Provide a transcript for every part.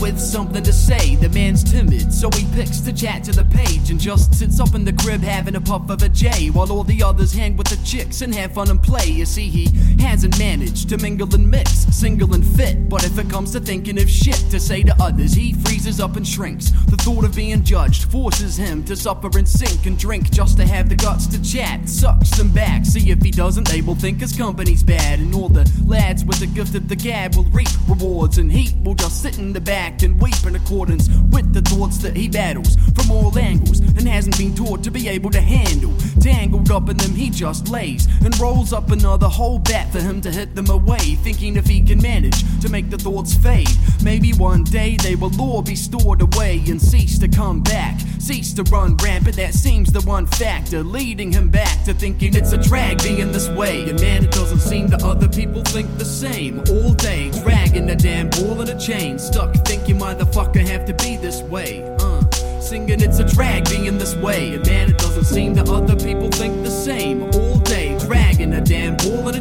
with something to say. The man's timid, so he picks to chat to the page and just sits up in the crib having a puff of a J while all the others hang with the chicks and have fun and play. You see, he hasn't managed to mingle and mix, single and fit. But if it comes to thinking of shit to say to others, he freezes up and shrinks. The thought of being judged forces him to suffer and sink and drink just to have the guts to chat. Sucks them back, see if he doesn't, they will think his company's bad. And all the lads with the gift of the gab will reap rewards, and he will just sit in the back and weep in accordance with the thoughts that he battles from all angles and hasn't been taught to be able to handle. Tangled up in them, he just lays and rolls up another whole bat for him to hit them away, thinking if he can manage to make the thoughts fade, maybe one day they will all be stored away and cease to come back, cease to run rampant. That seems the one factor leading him back to thinking it's a drag being this way. And man, it doesn't seem that other people think the same. All day, dragging a damn ball in a chain, stuck thinking why the fuck I have to be this way. Uh. Singing it's a drag being this way. And man, it doesn't seem that other people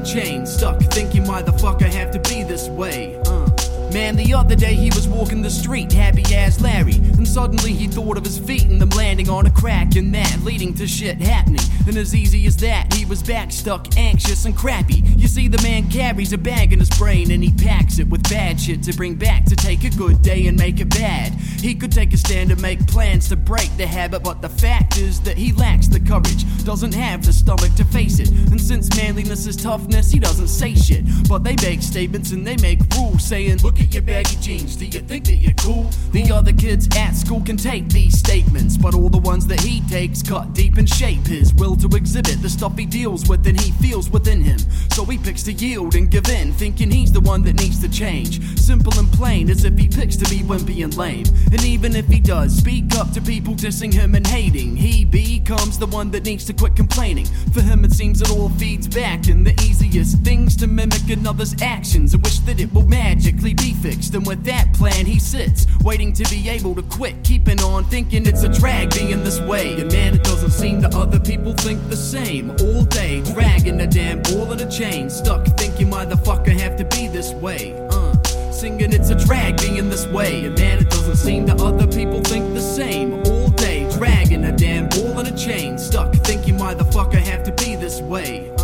chain. Stuck thinking why the fuck I have to be this way. Uh. Man, the other day he was walking the street, happy as Larry. And suddenly he thought of his feet and them landing on a crack, and that leading to shit happening. And as easy as that, he was back stuck, anxious and crappy. You see, the man carries a bag in his brain and he packs it with bad shit to bring back to take a good day and make it bad. He could take a stand and make plans to break the habit, but the fact is that he lacks the courage, doesn't have the stomach to face it. And since manliness is toughness, he doesn't say shit. But they make statements and they make rules saying, Look your baggy jeans, do you think that you're cool? The other kids at school can take these statements, but all the ones that he takes cut deep and shape his will to exhibit the stuff he deals with and he feels within him. So he picks to yield and give in, thinking he's the one that needs to change. Simple and as if he picks to be wimpy and lame. And even if he does speak up to people dissing him and hating, he becomes the one that needs to quit complaining. For him, it seems it all feeds back, and the easiest things to mimic another's actions and wish that it will magically be fixed. And with that plan, he sits, waiting to be able to quit, keeping on thinking it's a drag being this way. And man, it doesn't seem that other people think the same. All day, dragging a damn ball in a chain, stuck thinking why the fuck I have to be this way. Uh. Way, and man, it doesn't seem that other people think the same. All day, dragging a damn ball in a chain, stuck thinking why the fuck I have to be this way.